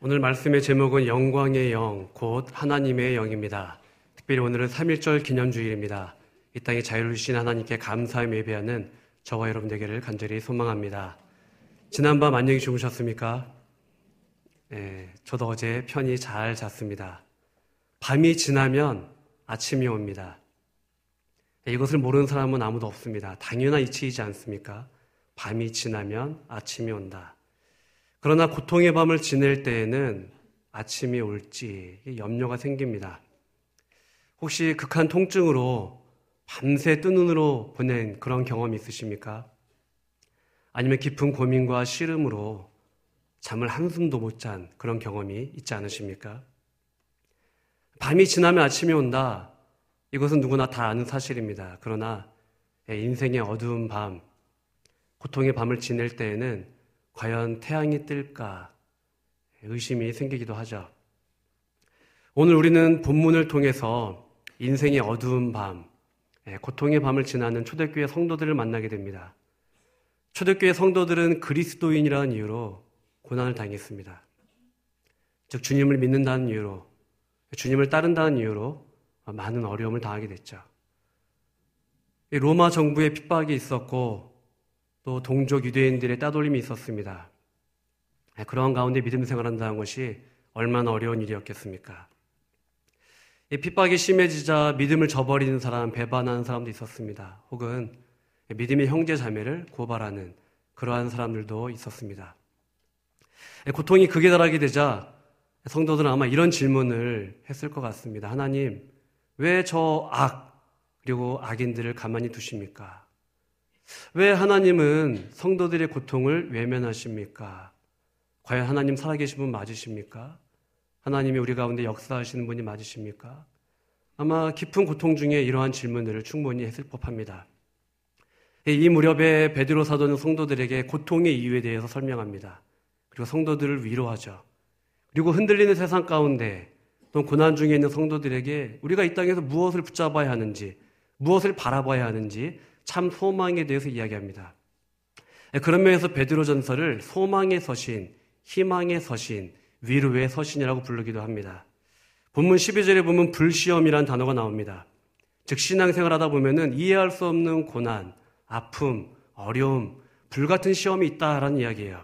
오늘 말씀의 제목은 영광의 영, 곧 하나님의 영입니다. 특별히 오늘은 3.1절 기념주일입니다. 이 땅에 자유를 주신 하나님께 감사의 예배하는 저와 여러분 되기를 간절히 소망합니다. 지난밤 안녕히 주무셨습니까? 예, 저도 어제 편히 잘 잤습니다. 밤이 지나면 아침이 옵니다. 예, 이것을 모르는 사람은 아무도 없습니다. 당연한 이치이지 않습니까? 밤이 지나면 아침이 온다. 그러나 고통의 밤을 지낼 때에는 아침이 올지 염려가 생깁니다. 혹시 극한 통증으로 밤새 뜬 눈으로 보낸 그런 경험이 있으십니까? 아니면 깊은 고민과 씨름으로 잠을 한숨도 못 잔 그런 경험이 있지 않으십니까? 밤이 지나면 아침이 온다. 이것은 누구나 다 아는 사실입니다. 그러나 인생의 어두운 밤, 고통의 밤을 지낼 때에는 과연 태양이 뜰까 의심이 생기기도 하죠. 오늘 우리는 본문을 통해서 인생의 어두운 밤, 예, 고통의 밤을 지나는 초대교회 성도들을 만나게 됩니다. 초대교회 성도들은 그리스도인이라는 이유로 고난을 당했습니다. 즉 주님을 믿는다는 이유로 주님을 따른다는 이유로 많은 어려움을 당하게 됐죠. 로마 정부의 핍박이 있었고 또 동족 유대인들의 따돌림이 있었습니다. 그러한 가운데 믿음 생활한다는 것이 얼마나 어려운 일이었겠습니까? 이 핍박이 심해지자 믿음을 저버리는 사람, 배반하는 사람도 있었습니다. 혹은 믿음의 형제 자매를 고발하는 그러한 사람들도 있었습니다. 고통이 극에 달하게 되자 성도들은 아마 이런 질문을 했을 것 같습니다. 하나님, 왜 저 악, 그리고 악인들을 가만히 두십니까? 왜 하나님은 성도들의 고통을 외면하십니까? 과연 하나님 살아계신 분 맞으십니까? 하나님이 우리 가운데 역사하시는 분이 맞으십니까? 아마 깊은 고통 중에 이러한 질문들을 충분히 했을 법합니다. 이 무렵에 베드로 사도는 성도들에게 고통의 이유에 대해서 설명합니다. 그리고 성도들을 위로하죠. 그리고 흔들리는 세상 가운데 또 고난 중에 있는 성도들에게 우리가 이 땅에서 무엇을 붙잡아야 하는지, 무엇을 바라봐야 하는지 참 소망에 대해서 이야기합니다. 예, 그런 면에서 베드로 전설을 소망의 서신, 희망의 서신, 위로의 서신이라고 부르기도 합니다. 본문 12절에 보면 불시험이란 단어가 나옵니다. 즉 신앙생활 하다 보면은 이해할 수 없는 고난, 아픔, 어려움, 불같은 시험이 있다라는 이야기예요.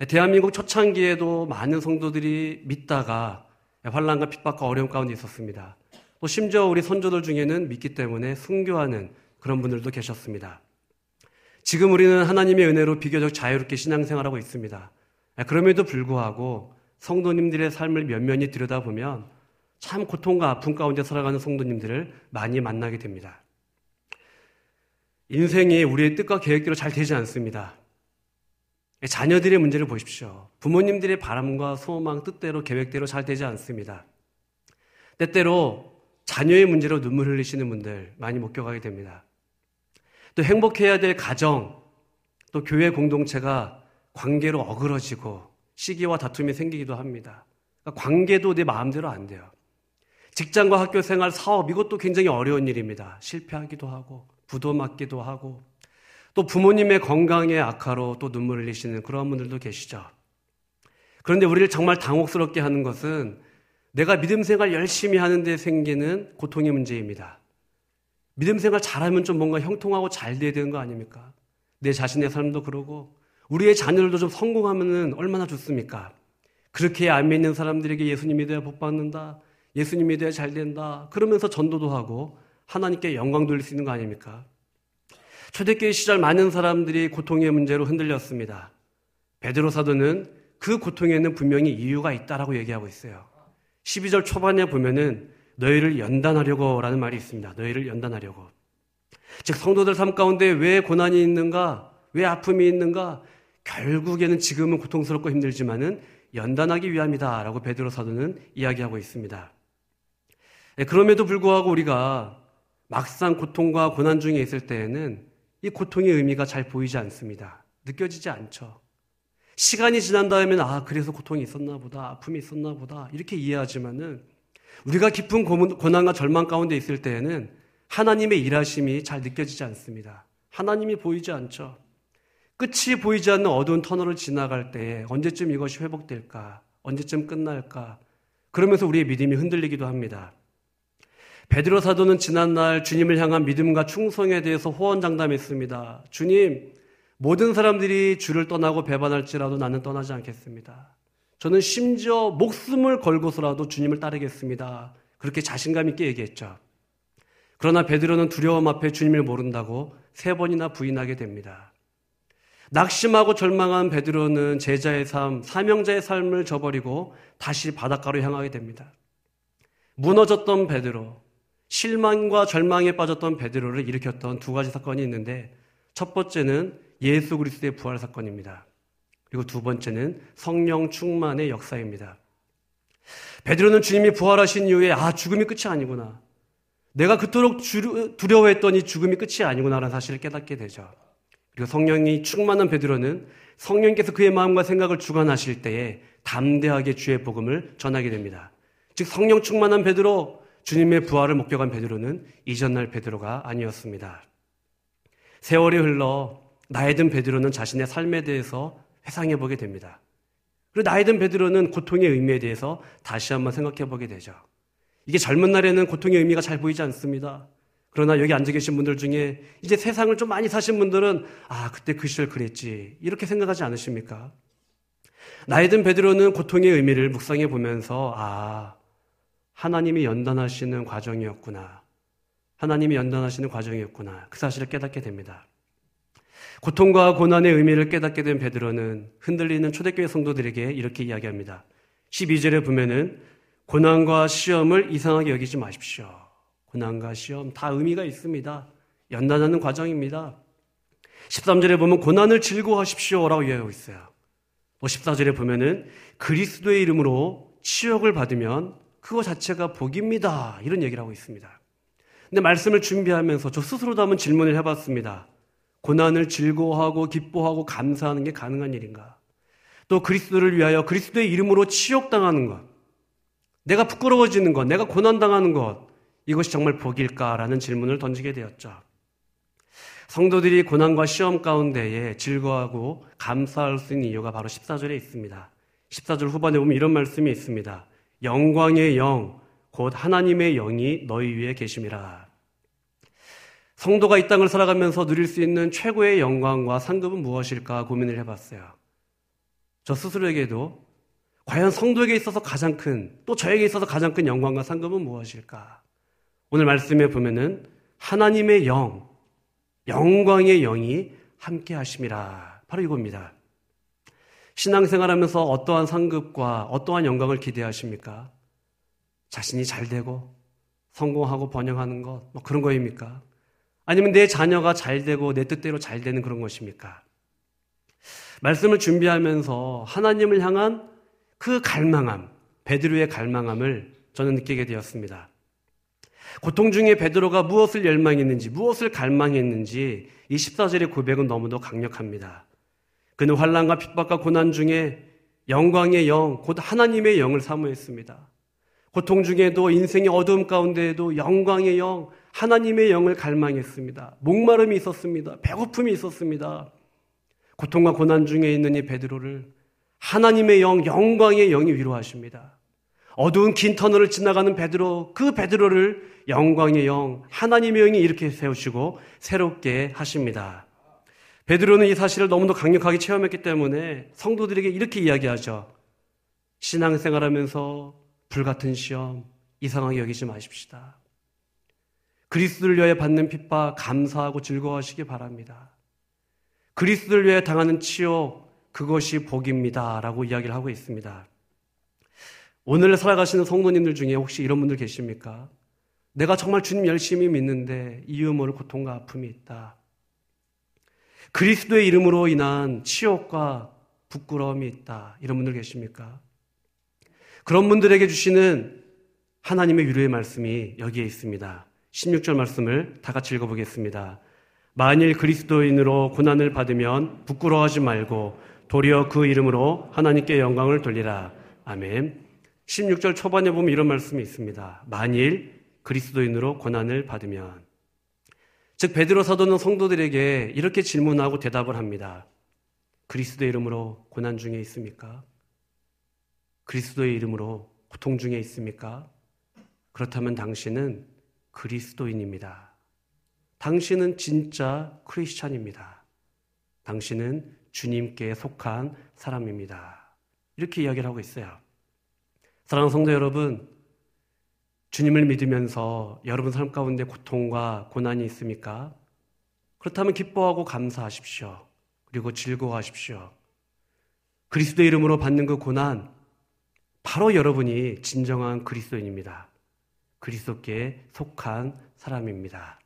예, 대한민국 초창기에도 많은 성도들이 믿다가 환란과 핍박과 어려움 가운데 있었습니다. 또 심지어 우리 선조들 중에는 믿기 때문에 순교하는 그런 분들도 계셨습니다. 지금 우리는 하나님의 은혜로 비교적 자유롭게 신앙생활하고 있습니다. 그럼에도 불구하고 성도님들의 삶을 면면히 들여다보면 참 고통과 아픔 가운데 살아가는 성도님들을 많이 만나게 됩니다. 인생이 우리의 뜻과 계획대로 잘 되지 않습니다. 자녀들의 문제를 보십시오. 부모님들의 바람과 소망, 뜻대로, 계획대로 잘 되지 않습니다. 때때로 자녀의 문제로 눈물 흘리시는 분들 많이 목격하게 됩니다. 또 행복해야 될 가정, 또 교회 공동체가 관계로 어그러지고 시기와 다툼이 생기기도 합니다. 그러니까 관계도 내 마음대로 안 돼요. 직장과 학교 생활, 사업, 이것도 굉장히 어려운 일입니다. 실패하기도 하고, 부도 맞기도 하고, 또 부모님의 건강에 악화로 또 눈물 흘리시는 그런 분들도 계시죠. 그런데 우리를 정말 당혹스럽게 하는 것은 내가 믿음 생활 열심히 하는데 생기는 고통의 문제입니다. 믿음 생활 잘하면 좀 뭔가 형통하고 잘 돼야 되는 거 아닙니까? 내 자신의 삶도 그러고 우리의 자녀들도 좀 성공하면 얼마나 좋습니까? 그렇게 안 믿는 사람들에게 예수님이 돼야 복 받는다. 예수님이 돼야 잘 된다. 그러면서 전도도 하고 하나님께 영광 돌릴 수 있는 거 아닙니까? 초대교회 시절 많은 사람들이 고통의 문제로 흔들렸습니다. 베드로 사도는 그 고통에는 분명히 이유가 있다라고 얘기하고 있어요. 12절 초반에 보면은 너희를 연단하려고 라는 말이 있습니다. 너희를 연단하려고. 즉, 성도들 삶 가운데 왜 고난이 있는가? 왜 아픔이 있는가? 결국에는 지금은 고통스럽고 힘들지만은 연단하기 위함이다. 라고 베드로 사도는 이야기하고 있습니다. 네, 그럼에도 불구하고 우리가 막상 고통과 고난 중에 있을 때에는 이 고통의 의미가 잘 보이지 않습니다. 느껴지지 않죠. 시간이 지난 다음에는 아, 그래서 고통이 있었나 보다. 아픔이 있었나 보다. 이렇게 이해하지만은 우리가 깊은 고난과 절망 가운데 있을 때에는 하나님의 일하심이 잘 느껴지지 않습니다. 하나님이 보이지 않죠. 끝이 보이지 않는 어두운 터널을 지나갈 때 언제쯤 이것이 회복될까? 언제쯤 끝날까? 그러면서 우리의 믿음이 흔들리기도 합니다. 베드로 사도는 지난날 주님을 향한 믿음과 충성에 대해서 호언장담했습니다. 주님, 모든 사람들이 주를 떠나고 배반할지라도 나는 떠나지 않겠습니다. 저는 심지어 목숨을 걸고서라도 주님을 따르겠습니다. 그렇게 자신감 있게 얘기했죠. 그러나 베드로는 두려움 앞에 주님을 모른다고 세 번이나 부인하게 됩니다. 낙심하고 절망한 베드로는 제자의 삶, 사명자의 삶을 저버리고 다시 바닷가로 향하게 됩니다. 무너졌던 베드로, 실망과 절망에 빠졌던 베드로를 일으켰던 두 가지 사건이 있는데 첫 번째는 예수 그리스도의 부활 사건입니다. 그리고 두 번째는 성령 충만의 역사입니다. 베드로는 주님이 부활하신 이후에 아 죽음이 끝이 아니구나. 내가 그토록 두려워했더니 죽음이 끝이 아니구나라는 사실을 깨닫게 되죠. 그리고 성령이 충만한 베드로는 성령께서 그의 마음과 생각을 주관하실 때에 담대하게 주의 복음을 전하게 됩니다. 즉 성령 충만한 베드로 주님의 부활을 목격한 베드로는 이전날 베드로가 아니었습니다. 세월이 흘러 나이 든 베드로는 자신의 삶에 대해서 회상해 보게 됩니다. 그리고 나이 든 베드로는 고통의 의미에 대해서 다시 한번 생각해 보게 되죠. 이게 젊은 날에는 고통의 의미가 잘 보이지 않습니다. 그러나 여기 앉아 계신 분들 중에 이제 세상을 좀 많이 사신 분들은 아, 그때 그 시절 그랬지. 이렇게 생각하지 않으십니까? 나이 든 베드로는 고통의 의미를 묵상해 보면서 아, 하나님이 연단하시는 과정이었구나. 하나님이 연단하시는 과정이었구나. 그 사실을 깨닫게 됩니다. 고통과 고난의 의미를 깨닫게 된 베드로는 흔들리는 초대교회 성도들에게 이렇게 이야기합니다. 12절에 보면은 고난과 시험을 이상하게 여기지 마십시오. 고난과 시험 다 의미가 있습니다. 연단하는 과정입니다. 13절에 보면 고난을 즐거워하십시오라고 이야기하고 있어요. 또 14절에 보면은 그리스도의 이름으로 치욕을 받으면 그거 자체가 복입니다. 이런 얘기를 하고 있습니다. 근데 말씀을 준비하면서 저 스스로도 한번 질문을 해봤습니다. 고난을 즐거워하고 기뻐하고 감사하는 게 가능한 일인가? 또 그리스도를 위하여 그리스도의 이름으로 치욕당하는 것, 내가 부끄러워지는 것, 내가 고난당하는 것, 이것이 정말 복일까라는 질문을 던지게 되었죠. 성도들이 고난과 시험 가운데에 즐거워하고 감사할 수 있는 이유가 바로 14절에 있습니다. 14절 후반에 보면 이런 말씀이 있습니다. 영광의 영, 곧 하나님의 영이 너희 위에 계심이라. 성도가 이 땅을 살아가면서 누릴 수 있는 최고의 영광과 상급은 무엇일까 고민을 해봤어요. 저 스스로에게도 과연 성도에게 있어서 가장 큰, 또 저에게 있어서 가장 큰 영광과 상급은 무엇일까? 오늘 말씀에 보면은 하나님의 영, 영광의 영이 함께 하심이라. 바로 이겁니다. 신앙생활 하면서 어떠한 상급과 어떠한 영광을 기대하십니까? 자신이 잘 되고 성공하고 번영하는 것, 뭐 그런 거입니까? 아니면 내 자녀가 잘 되고 내 뜻대로 잘 되는 그런 것입니까? 말씀을 준비하면서 하나님을 향한 그 갈망함, 베드로의 갈망함을 저는 느끼게 되었습니다. 고통 중에 베드로가 무엇을 열망했는지, 무엇을 갈망했는지 이 14절의 고백은 너무도 강력합니다. 그는 환란과 핍박과 고난 중에 영광의 영, 곧 하나님의 영을 사모했습니다. 고통 중에도 인생의 어두움 가운데에도 영광의 영, 하나님의 영을 갈망했습니다. 목마름이 있었습니다. 배고픔이 있었습니다. 고통과 고난 중에 있는 이 베드로를 하나님의 영, 영광의 영이 위로하십니다. 어두운 긴 터널을 지나가는 베드로, 그 베드로를 영광의 영, 하나님의 영이 이렇게 세우시고 새롭게 하십니다. 베드로는 이 사실을 너무도 강력하게 체험했기 때문에 성도들에게 이렇게 이야기하죠. 신앙생활하면서 불같은 시험 이상하게 여기지 마십시다. 그리스도를 위하여 받는 핍박 감사하고 즐거워하시기 바랍니다. 그리스도를 위하여 당하는 치욕 그것이 복입니다라고 이야기를 하고 있습니다. 오늘 살아가시는 성도님들 중에 혹시 이런 분들 계십니까? 내가 정말 주님 열심히 믿는데 이유 모를 고통과 아픔이 있다. 그리스도의 이름으로 인한 치욕과 부끄러움이 있다. 이런 분들 계십니까? 그런 분들에게 주시는 하나님의 위로의 말씀이 여기에 있습니다. 16절 말씀을 다 같이 읽어보겠습니다. 만일 그리스도인으로 고난을 받으면 부끄러워하지 말고 도리어 그 이름으로 하나님께 영광을 돌리라. 아멘. 16절 초반에 보면 이런 말씀이 있습니다. 만일 그리스도인으로 고난을 받으면 즉 베드로 사도는 성도들에게 이렇게 질문하고 대답을 합니다. 그리스도의 이름으로 고난 중에 있습니까? 그리스도의 이름으로 고통 중에 있습니까? 그렇다면 당신은 그리스도인입니다. 당신은 진짜 크리스찬입니다. 당신은 주님께 속한 사람입니다. 이렇게 이야기를 하고 있어요. 사랑하는 성도 여러분, 주님을 믿으면서 여러분 삶 가운데 고통과 고난이 있습니까? 그렇다면 기뻐하고 감사하십시오. 그리고 즐거워하십시오. 그리스도의 이름으로 받는 그 고난, 바로 여러분이 진정한 그리스도인입니다. 그리스도께 속한 사람입니다.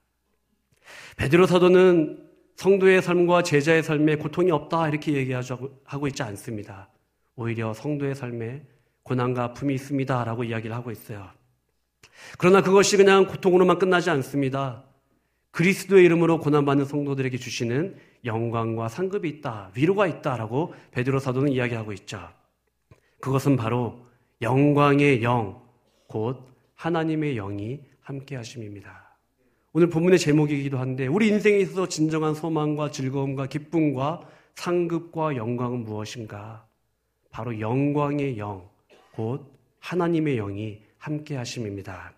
베드로 사도는 성도의 삶과 제자의 삶에 고통이 없다 이렇게 얘기하고 있지 않습니다. 오히려 성도의 삶에 고난과 아픔이 있습니다라고 이야기를 하고 있어요. 그러나 그것이 그냥 고통으로만 끝나지 않습니다. 그리스도의 이름으로 고난받는 성도들에게 주시는 영광과 상급이 있다, 위로가 있다라고 베드로 사도는 이야기하고 있죠. 그것은 바로 영광의 영, 곧 하나님의 영이 함께 하심입니다. 오늘 본문의 제목이기도 한데 우리 인생에 있어서 진정한 소망과 즐거움과 기쁨과 상급과 영광은 무엇인가? 바로 영광의 영, 곧 하나님의 영이 함께 하심입니다.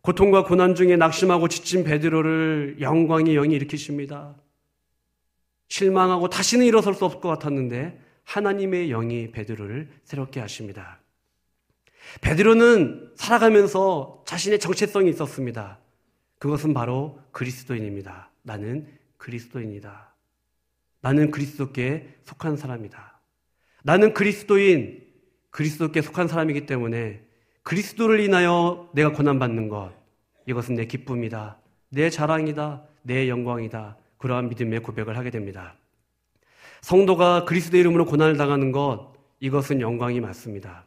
고통과 고난 중에 낙심하고 지친 베드로를 영광의 영이 일으키십니다. 실망하고 다시는 일어설 수 없을 것 같았는데 하나님의 영이 베드로를 새롭게 하십니다. 베드로는 살아가면서 자신의 정체성이 있었습니다. 그것은 바로 그리스도인입니다. 나는 그리스도인이다. 나는 그리스도께 속한 사람이다. 나는 그리스도인, 그리스도께 속한 사람이기 때문에 그리스도를 인하여 내가 고난받는 것, 이것은 내 기쁨이다. 내 자랑이다. 내 영광이다. 그러한 믿음의 고백을 하게 됩니다. 성도가 그리스도 이름으로 고난을 당하는 것, 이것은 영광이 맞습니다.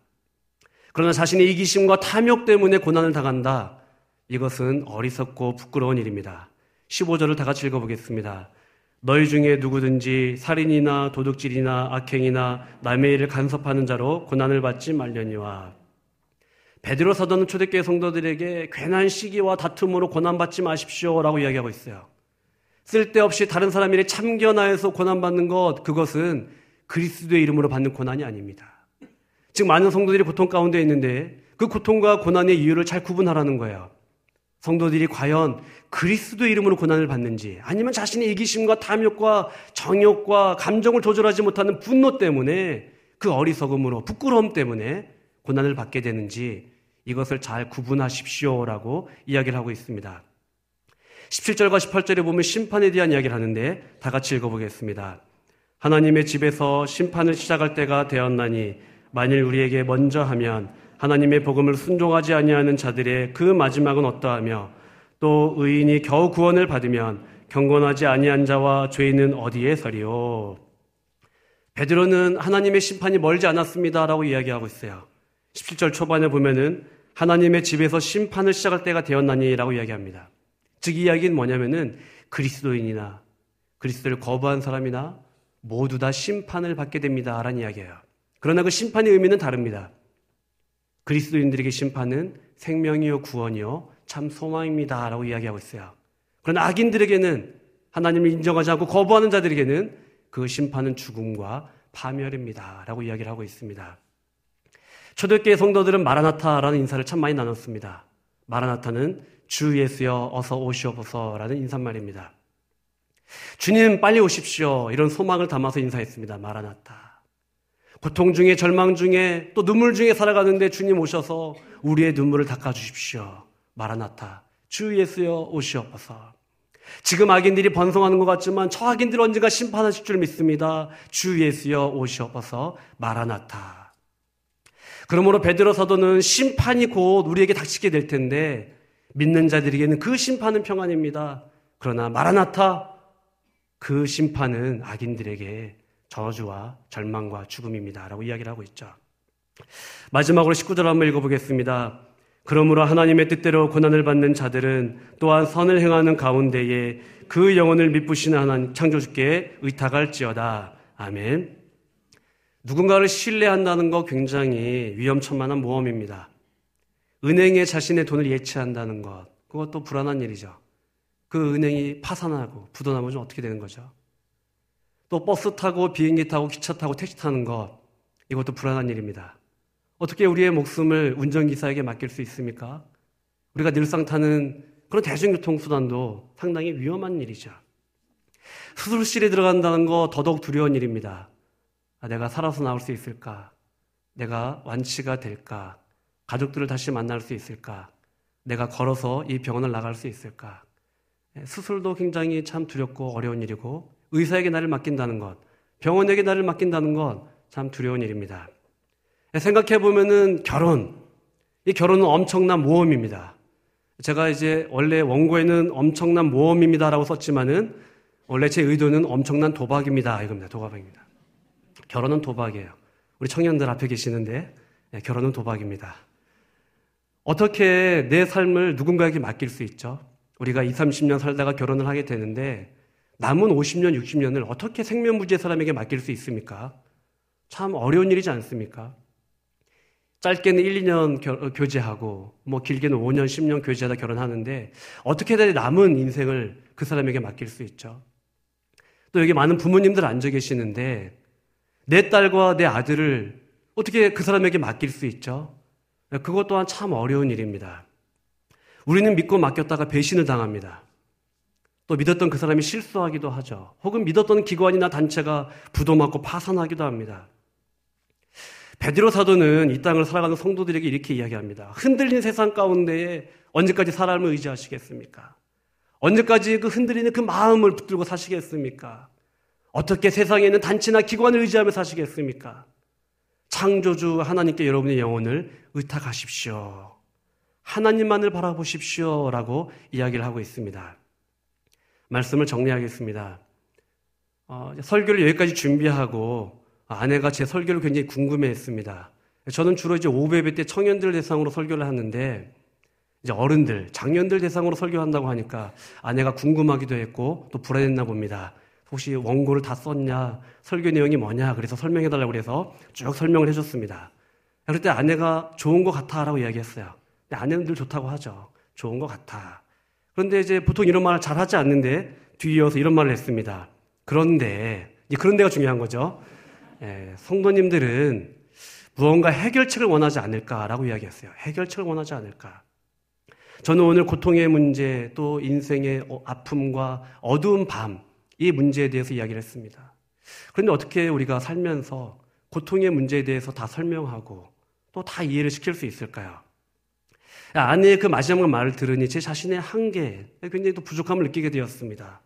그러나 자신의 이기심과 탐욕 때문에 고난을 당한다. 이것은 어리석고 부끄러운 일입니다. 15절을 다 같이 읽어보겠습니다. 너희 중에 누구든지 살인이나 도둑질이나 악행이나 남의 일을 간섭하는 자로 고난을 받지 말려니와 베드로 사도는 초대교회 성도들에게 괜한 시기와 다툼으로 고난받지 마십시오라고 이야기하고 있어요. 쓸데없이 다른 사람 일에 참견하여서 고난받는 것 그것은 그리스도의 이름으로 받는 고난이 아닙니다. 지금 많은 성도들이 고통 가운데 있는데 그 고통과 고난의 이유를 잘 구분하라는 거예요. 성도들이 과연 그리스도 이름으로 고난을 받는지 아니면 자신의 이기심과 탐욕과 정욕과 감정을 조절하지 못하는 분노 때문에 그 어리석음으로 부끄러움 때문에 고난을 받게 되는지 이것을 잘 구분하십시오라고 이야기를 하고 있습니다. 17절과 18절에 보면 심판에 대한 이야기를 하는데 다 같이 읽어보겠습니다. 하나님의 집에서 심판을 시작할 때가 되었나니 만일 우리에게 먼저 하면 하나님의 복음을 순종하지 아니하는 자들의 그 마지막은 어떠하며 또 의인이 겨우 구원을 받으면 경건하지 아니한 자와 죄인은 어디에 서리요? 베드로는 하나님의 심판이 멀지 않았습니다라고 이야기하고 있어요. 17절 초반에 보면은 하나님의 집에서 심판을 시작할 때가 되었나니라고 이야기합니다. 즉 이야기는 뭐냐면은 그리스도인이나 그리스도를 거부한 사람이나 모두 다 심판을 받게 됩니다라는 이야기예요. 그러나 그 심판의 의미는 다릅니다. 그리스도인들에게 심판은 생명이요 구원이요 참 소망입니다. 라고 이야기하고 있어요. 그러나 악인들에게는 하나님을 인정하지 않고 거부하는 자들에게는 그 심판은 죽음과 파멸입니다. 라고 이야기를 하고 있습니다. 초대교회 성도들은 마라나타라는 인사를 참 많이 나눴습니다. 마라나타는 주 예수여 어서 오시옵소서 라는 인사말입니다. 주님 빨리 오십시오. 이런 소망을 담아서 인사했습니다. 마라나타. 고통 중에 절망 중에 또 눈물 중에 살아가는데 주님 오셔서 우리의 눈물을 닦아 주십시오. 마라나타. 주 예수여 오시옵소서. 지금 악인들이 번성하는 것 같지만 저 악인들 언젠가 심판하실 줄 믿습니다. 주 예수여 오시옵소서. 마라나타. 그러므로 베드로 사도는 심판이 곧 우리에게 닥치게 될 텐데 믿는 자들에게는 그 심판은 평안입니다. 그러나 마라나타 그 심판은 악인들에게 저주와 절망과 죽음입니다. 라고 이야기를 하고 있죠. 마지막으로 19절 한번 읽어보겠습니다. 그러므로 하나님의 뜻대로 고난을 받는 자들은 또한 선을 행하는 가운데에 그 영혼을 믿부시는 하나님 창조주께 의탁할지어다. 아멘. 누군가를 신뢰한다는 거 굉장히 위험천만한 모험입니다. 은행에 자신의 돈을 예치한다는 것, 그것도 불안한 일이죠. 그 은행이 파산하고 부도나면 좀 어떻게 되는 거죠? 또 버스 타고 비행기 타고 기차 타고 택시 타는 것 이것도 불안한 일입니다. 어떻게 우리의 목숨을 운전기사에게 맡길 수 있습니까? 우리가 늘상 타는 그런 대중교통 수단도 상당히 위험한 일이죠. 수술실에 들어간다는 거 더더욱 두려운 일입니다. 아, 내가 살아서 나올 수 있을까? 내가 완치가 될까? 가족들을 다시 만날 수 있을까? 내가 걸어서 이 병원을 나갈 수 있을까? 예, 수술도 굉장히 참 두렵고 어려운 일이고 의사에게 나를 맡긴다는 것, 병원에게 나를 맡긴다는 것참 두려운 일입니다. 예, 생각해 보면은 결혼, 이 결혼은 엄청난 모험입니다. 제가 이제 원래 원고에는 엄청난 모험입니다라고 썼지만은 원래 제 의도는 엄청난 도박입니다. 이겁니다. 도박입니다. 결혼은 도박이에요. 우리 청년들 앞에 계시는데 네, 결혼은 도박입니다. 어떻게 내 삶을 누군가에게 맡길 수 있죠? 우리가 20, 30년 살다가 결혼을 하게 되는데 남은 50년, 60년을 어떻게 생면부지의 사람에게 맡길 수 있습니까? 참 어려운 일이지 않습니까? 짧게는 1, 2년 겨, 교제하고 뭐 길게는 5년, 10년 교제하다 결혼하는데 어떻게 든 남은 인생을 그 사람에게 맡길 수 있죠? 또 여기 많은 부모님들 앉아 계시는데 내 딸과 내 아들을 어떻게 그 사람에게 맡길 수 있죠? 그것 또한 참 어려운 일입니다. 우리는 믿고 맡겼다가 배신을 당합니다. 또 믿었던 그 사람이 실수하기도 하죠. 혹은 믿었던 기관이나 단체가 부도맞고 파산하기도 합니다. 베드로 사도는 이 땅을 살아가는 성도들에게 이렇게 이야기합니다. 흔들린 세상 가운데에 언제까지 사람을 의지하시겠습니까? 언제까지 그 흔들리는 그 마음을 붙들고 사시겠습니까? 어떻게 세상에 있는 단체나 기관을 의지하며 사시겠습니까? 창조주 하나님께 여러분의 영혼을 의탁하십시오. 하나님만을 바라보십시오. 라고 이야기를 하고 있습니다. 말씀을 정리하겠습니다. 어, 설교를 여기까지 준비하고 아내가 제 설교를 굉장히 궁금해 했습니다. 저는 주로 이제 오베베 때 청년들 대상으로 설교를 하는데 이제 어른들, 장년들 대상으로 설교한다고 하니까 아내가 궁금하기도 했고 또 불안했나 봅니다. 혹시 원고를 다 썼냐? 설교 내용이 뭐냐? 그래서 설명해 달라고 그래서 쭉 설명을 해줬습니다. 그럴 때 아내가 좋은 것 같아 라고 이야기했어요. 아내는 늘 좋다고 하죠. 좋은 것 같아. 그런데 이제 보통 이런 말을 잘 하지 않는데 뒤이어서 이런 말을 했습니다. 그런데, 이제 그런 데가 중요한 거죠. 예, 성도님들은 무언가 해결책을 원하지 않을까라고 이야기했어요. 해결책을 원하지 않을까. 저는 오늘 고통의 문제 또 인생의 어, 아픔과 어두운 밤, 이 문제에 대해서 이야기를 했습니다. 그런데 어떻게 우리가 살면서 고통의 문제에 대해서 다 설명하고 또 다 이해를 시킬 수 있을까요? 아내의 그 마지막 말을 들으니 제 자신의 한계, 굉장히 또 부족함을 느끼게 되었습니다.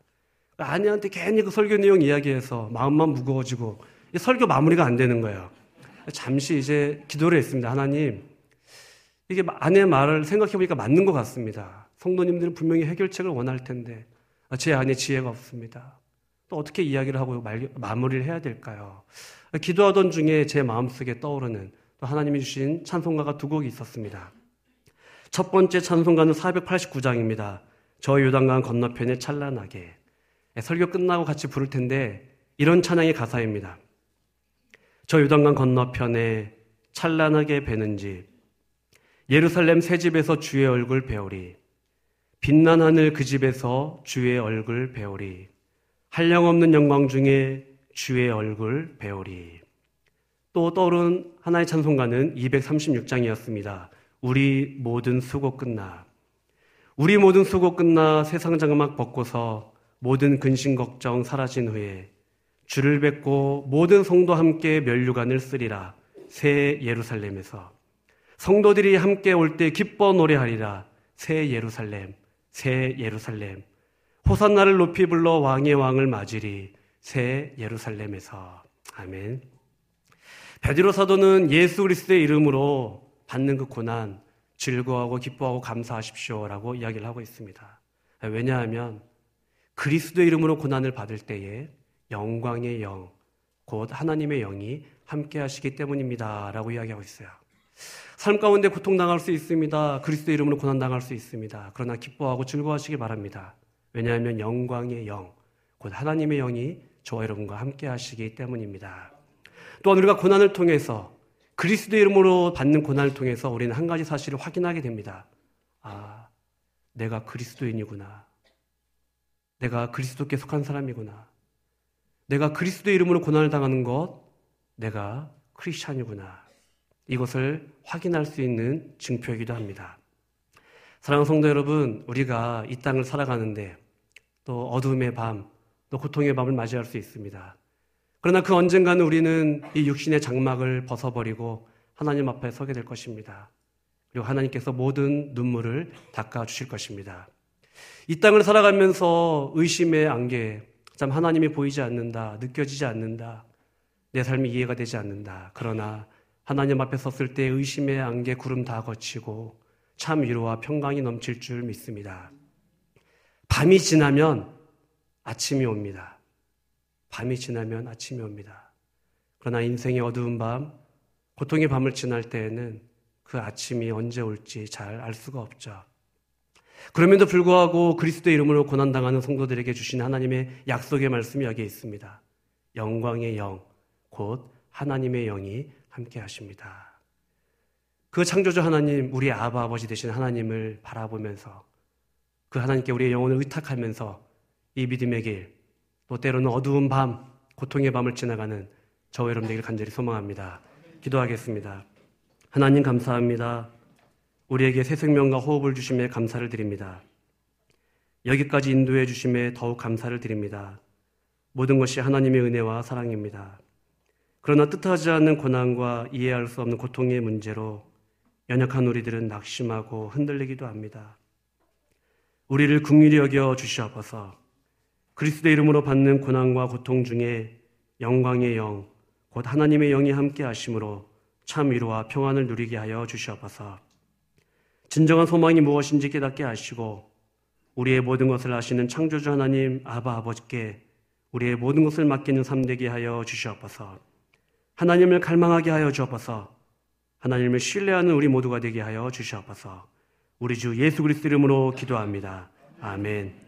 아내한테 괜히 그 설교 내용 이야기해서 마음만 무거워지고 설교 마무리가 안 되는 거예요. 잠시 이제 기도를 했습니다. 하나님, 이게 아내의 말을 생각해 보니까 맞는 것 같습니다. 성도님들은 분명히 해결책을 원할 텐데 제 안에 지혜가 없습니다. 또 어떻게 이야기를 하고 마무리를 해야 될까요? 기도하던 중에 제 마음속에 떠오르는 또 하나님이 주신 찬송가가 두 곡이 있었습니다. 첫 번째 찬송가는 489장입니다. 저 요단강 건너편에 찬란하게. 설교 끝나고 같이 부를 텐데 이런 찬양의 가사입니다. 저 요단강 건너편에 찬란하게 배는 집 예루살렘 새 집에서 주의 얼굴 배우리 빛난 하늘 그 집에서 주의 얼굴 배우리 한량없는 영광 중에 주의 얼굴 배우리 또 떠오른 하나의 찬송가는 236장이었습니다. 우리 모든 수고 끝나 우리 모든 수고 끝나 세상 장막 벗고서 모든 근심 걱정 사라진 후에 주를 뵙고 모든 성도 함께 면류관을 쓰리라. 새 예루살렘에서. 성도들이 함께 올 때 기뻐 노래하리라. 새 예루살렘, 새 예루살렘. 호산나를 높이 불러 왕의 왕을 맞으리. 새 예루살렘에서. 아멘. 베드로 사도는 예수 그리스도의 이름으로 받는 그 고난 즐거워하고 기뻐하고 감사하십시오라고 이야기를 하고 있습니다. 왜냐하면 그리스도의 이름으로 고난을 받을 때에 영광의 영, 곧 하나님의 영이 함께 하시기 때문입니다. 라고 이야기하고 있어요. 삶 가운데 고통당할 수 있습니다. 그리스도 이름으로 고난당할 수 있습니다. 그러나 기뻐하고 즐거워하시기 바랍니다. 왜냐하면 영광의 영, 곧 하나님의 영이 저와 여러분과 함께 하시기 때문입니다. 또한 우리가 고난을 통해서 그리스도 이름으로 받는 고난을 통해서 우리는 한 가지 사실을 확인하게 됩니다. 아, 내가 그리스도인이구나. 내가 그리스도께 속한 사람이구나. 내가 그리스도의 이름으로 고난을 당하는 것, 내가 크리스찬이구나. 이것을 확인할 수 있는 증표이기도 합니다. 사랑하는 성도 여러분, 우리가 이 땅을 살아가는데 또 어둠의 밤, 또 고통의 밤을 맞이할 수 있습니다. 그러나 그 언젠가는 우리는 이 육신의 장막을 벗어버리고 하나님 앞에 서게 될 것입니다. 그리고 하나님께서 모든 눈물을 닦아 주실 것입니다. 이 땅을 살아가면서 의심의 안개, 참 하나님이 보이지 않는다, 느껴지지 않는다, 내 삶이 이해가 되지 않는다. 그러나 하나님 앞에 섰을 때 의심의 안개 구름 다 거치고 참 위로와 평강이 넘칠 줄 믿습니다. 밤이 지나면 아침이 옵니다. 밤이 지나면 아침이 옵니다. 그러나 인생의 어두운 밤, 고통의 밤을 지날 때에는 그 아침이 언제 올지 잘 알 수가 없죠. 그럼에도 불구하고 그리스도의 이름으로 고난당하는 성도들에게 주신 하나님의 약속의 말씀이 여기에 있습니다. 영광의 영, 곧 하나님의 영이 함께 하십니다. 그 창조주 하나님, 우리 아바 아버지 되신 하나님을 바라보면서 그 하나님께 우리의 영혼을 의탁하면서 이 믿음의 길, 또 때로는 어두운 밤, 고통의 밤을 지나가는 저와 여러분 되길 간절히 소망합니다. 기도하겠습니다. 하나님 감사합니다. 우리에게 새 생명과 호흡을 주심에 감사를 드립니다. 여기까지 인도해 주심에 더욱 감사를 드립니다. 모든 것이 하나님의 은혜와 사랑입니다. 그러나 뜻하지 않는 고난과 이해할 수 없는 고통의 문제로 연약한 우리들은 낙심하고 흔들리기도 합니다. 우리를 긍휼히 여겨 주시옵소서. 그리스도의 이름으로 받는 고난과 고통 중에 영광의 영, 곧 하나님의 영이 함께 하심으로 참 위로와 평안을 누리게 하여 주시옵소서. 진정한 소망이 무엇인지 깨닫게 하시고 우리의 모든 것을 아시는 창조주 하나님 아바 아버지께 우리의 모든 것을 맡기는 삶 되게 하여 주시옵소서. 하나님을 갈망하게 하여 주옵소서. 하나님을 신뢰하는 우리 모두가 되게 하여 주시옵소서. 우리 주 예수 그리스도 이름으로 기도합니다. 아멘.